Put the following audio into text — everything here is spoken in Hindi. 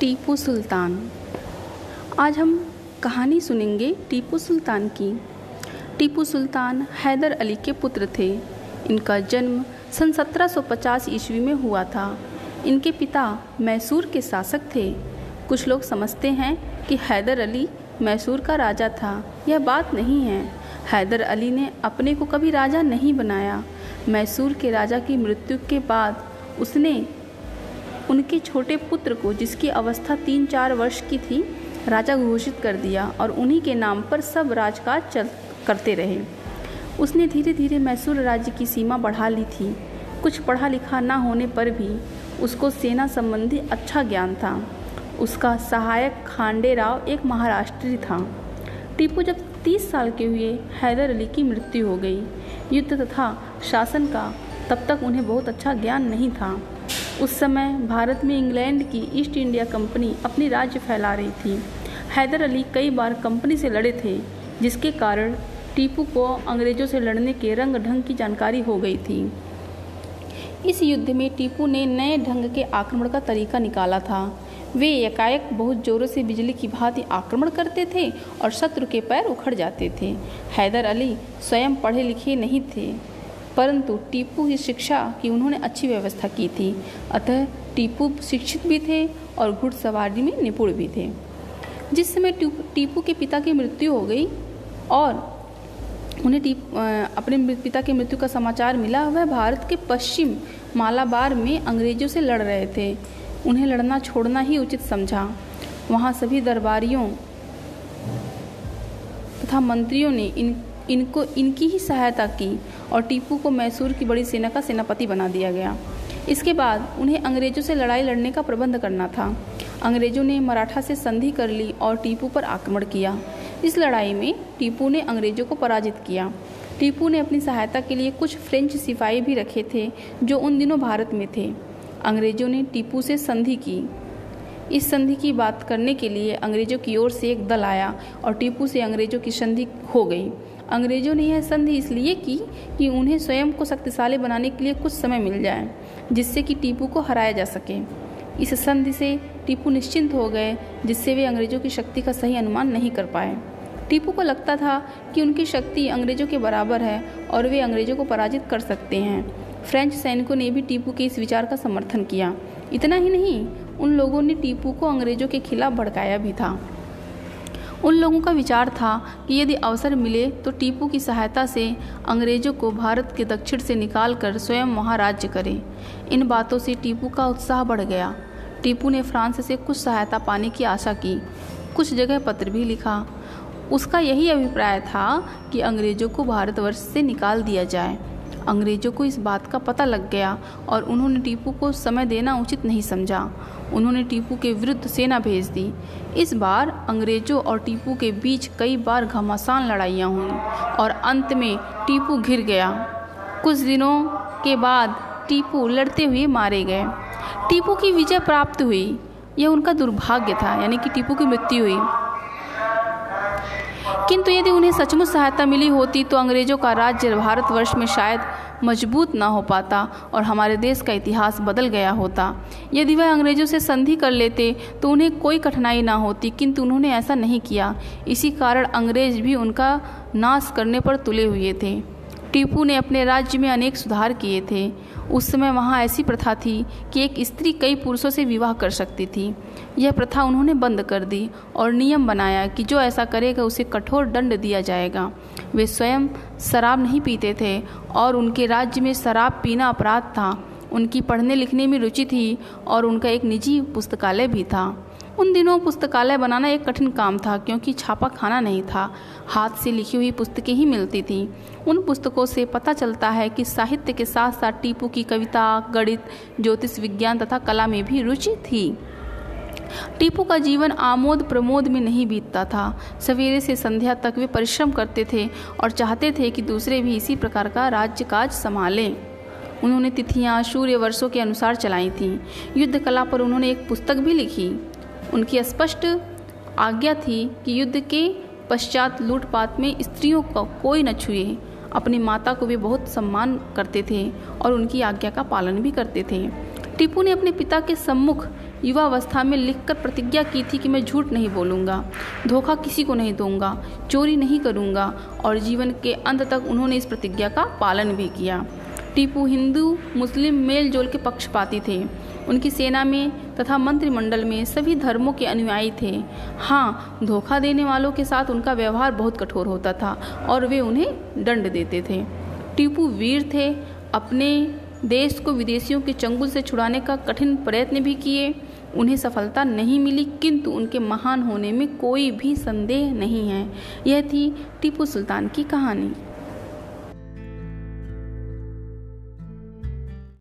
टीपू सुल्तान। आज हम कहानी सुनेंगे टीपू सुल्तान की। टीपू सुल्तान हैदर अली के पुत्र थे। इनका जन्म सन 1750 ईस्वी में हुआ था। इनके पिता मैसूर के शासक थे। कुछ लोग समझते हैं कि हैदर अली मैसूर का राजा था। यह बात नहीं है। हैदर अली ने अपने को कभी राजा नहीं बनाया। मैसूर के राजा की मृत्यु के बाद उसने उनके छोटे पुत्र को, जिसकी अवस्था तीन चार वर्ष की थी, राजा घोषित कर दिया और उन्हीं के नाम पर सब राजकाज चल करते रहे। उसने धीरे धीरे मैसूर राज्य की सीमा बढ़ा ली थी। कुछ पढ़ा लिखा ना होने पर भी उसको सेना संबंधी अच्छा ज्ञान था। उसका सहायक खांडे राव एक महाराष्ट्री था। टीपू जब 30 साल के हुए, हैदर अली की मृत्यु हो गई। युद्ध तथा शासन का तब तक उन्हें बहुत अच्छा ज्ञान नहीं था। उस समय भारत में इंग्लैंड की ईस्ट इंडिया कंपनी अपनी राज्य फैला रही थी। हैदर अली कई बार कंपनी से लड़े थे, जिसके कारण टीपू को अंग्रेज़ों से लड़ने के रंग ढंग की जानकारी हो गई थी। इस युद्ध में टीपू ने नए ढंग के आक्रमण का तरीका निकाला था। वे एकाएक बहुत जोरों से बिजली की भांति आक्रमण करते थे और शत्रु के पैर उखड़ जाते थे। हैदर अली स्वयं पढ़े लिखे नहीं थे। परंतु टीपू की शिक्षा की उन्होंने अच्छी व्यवस्था की थी। अतः टीपू शिक्षित भी थे और घुड़सवारी में निपुण भी थे। जिस समय टीपू के पिता की मृत्यु हो गई और उन्हें टीप अपने पिता की मृत्यु का समाचार मिला, वह भारत के पश्चिम मालाबार में अंग्रेज़ों से लड़ रहे थे। उन्हें लड़ना छोड़ना ही उचित समझा। वहाँ सभी दरबारियों तथा मंत्रियों ने इन इनको, इनकी ही सहायता की और टीपू को मैसूर की बड़ी सेना का सेनापति बना दिया गया। इसके बाद उन्हें अंग्रेज़ों से लड़ाई लड़ने का प्रबंध करना था। अंग्रेज़ों ने मराठा से संधि कर ली और टीपू पर आक्रमण किया। इस लड़ाई में टीपू ने अंग्रेज़ों को पराजित किया। टीपू ने अपनी सहायता के लिए कुछ फ्रेंच सिपाही भी रखे थे, जो उन दिनों भारत में थे। अंग्रेज़ों ने टीपू से संधि की। इस संधि की बात करने के लिए अंग्रेज़ों की ओर से एक दल आया और टीपू से अंग्रेज़ों की संधि हो गई। अंग्रेज़ों ने यह संधि इसलिए की कि उन्हें स्वयं को शक्तिशाली बनाने के लिए कुछ समय मिल जाए, जिससे कि टीपू को हराया जा सके। इस संधि से टीपू निश्चिंत हो गए, जिससे वे अंग्रेज़ों की शक्ति का सही अनुमान नहीं कर पाए। टीपू को लगता था कि उनकी शक्ति अंग्रेज़ों के बराबर है और वे अंग्रेज़ों को पराजित कर सकते हैं। फ्रेंच सैनिकों ने भी टीपू के इस विचार का समर्थन किया। इतना ही नहीं, उन लोगों ने टीपू को अंग्रेज़ों के खिलाफ भड़काया भी था। उन लोगों का विचार था कि यदि अवसर मिले तो टीपू की सहायता से अंग्रेज़ों को भारत के दक्षिण से निकालकर स्वयं वहाँ राज्य करें। इन बातों से टीपू का उत्साह बढ़ गया। टीपू ने फ्रांस से कुछ सहायता पाने की आशा की। कुछ जगह पत्र भी लिखा। उसका यही अभिप्राय था कि अंग्रेज़ों को भारतवर्ष से निकाल दिया जाए। अंग्रेज़ों को इस बात का पता लग गया और उन्होंने टीपू को समय देना उचित नहीं समझा। उन्होंने टीपू के विरुद्ध सेना भेज दी। इस बार अंग्रेज़ों और टीपू के बीच कई बार घमासान लड़ाइयाँ हुई और अंत में टीपू घिर गया। कुछ दिनों के बाद टीपू लड़ते हुए मारे गए। टीपू की विजय प्राप्त हुई। यह उनका दुर्भाग्य था, यानी कि टीपू की मृत्यु हुई। किंतु यदि उन्हें सचमुच सहायता मिली होती तो अंग्रेज़ों का राज्य भारतवर्ष में शायद मज़बूत ना हो पाता और हमारे देश का इतिहास बदल गया होता। यदि वह अंग्रेज़ों से संधि कर लेते तो उन्हें कोई कठिनाई ना होती, किंतु उन्होंने ऐसा नहीं किया। इसी कारण अंग्रेज़ भी उनका नाश करने पर तुले हुए थे। टीपू ने अपने राज्य में अनेक सुधार किए थे। उस समय वहाँ ऐसी प्रथा थी कि एक स्त्री कई पुरुषों से विवाह कर सकती थी। यह प्रथा उन्होंने बंद कर दी और नियम बनाया कि जो ऐसा करेगा, उसे कठोर दंड दिया जाएगा। वे स्वयं शराब नहीं पीते थे और उनके राज्य में शराब पीना अपराध था। उनकी पढ़ने लिखने में रुचि थी और उनका एक निजी पुस्तकालय भी था। उन दिनों पुस्तकालय बनाना एक कठिन काम था, क्योंकि छापा खाना नहीं था। हाथ से लिखी हुई पुस्तकें ही मिलती थीं। उन पुस्तकों से पता चलता है कि साहित्य के साथ साथ टीपू की कविता, गणित, ज्योतिष विज्ञान तथा कला में भी रुचि थी। टीपू का जीवन आमोद प्रमोद में नहीं बीतता था। सवेरे से संध्या तक वे परिश्रम करते थे और चाहते थे कि दूसरे भी इसी प्रकार का राज्य काज संभालें। उन्होंने तिथियाँ, सूर्य वर्षों के अनुसार चलाई थीं। युद्ध कला पर उन्होंने एक पुस्तक भी लिखी। उनकी स्पष्ट आज्ञा थी कि युद्ध के पश्चात लूटपाट में स्त्रियों का कोई न छुए। अपनी माता को वे बहुत सम्मान करते थे और उनकी आज्ञा का पालन भी करते थे। टीपू ने अपने पिता के सम्मुख युवावस्था में लिखकर प्रतिज्ञा की थी कि मैं झूठ नहीं बोलूँगा, धोखा किसी को नहीं दूँगा, चोरी नहीं करूँगा और जीवन के अंत तक उन्होंने इस प्रतिज्ञा का पालन भी किया। टीपू हिंदू, मुस्लिम मेल जोल के पक्षपाती थे। उनकी सेना में तथा मंत्रिमंडल में सभी धर्मों के अनुयायी थे। हाँ धोखा देने वालों के साथ उनका व्यवहार बहुत कठोर होता था और वे उन्हें दंड देते थे। टीपू वीर थे। अपने देश को विदेशियों के चंगुल से छुड़ाने का कठिन प्रयत्न भी किए। उन्हें सफलता नहीं मिली, किंतु उनके महान होने में कोई भी संदेह नहीं है। यह थी टीपू सुल्तान की कहानी।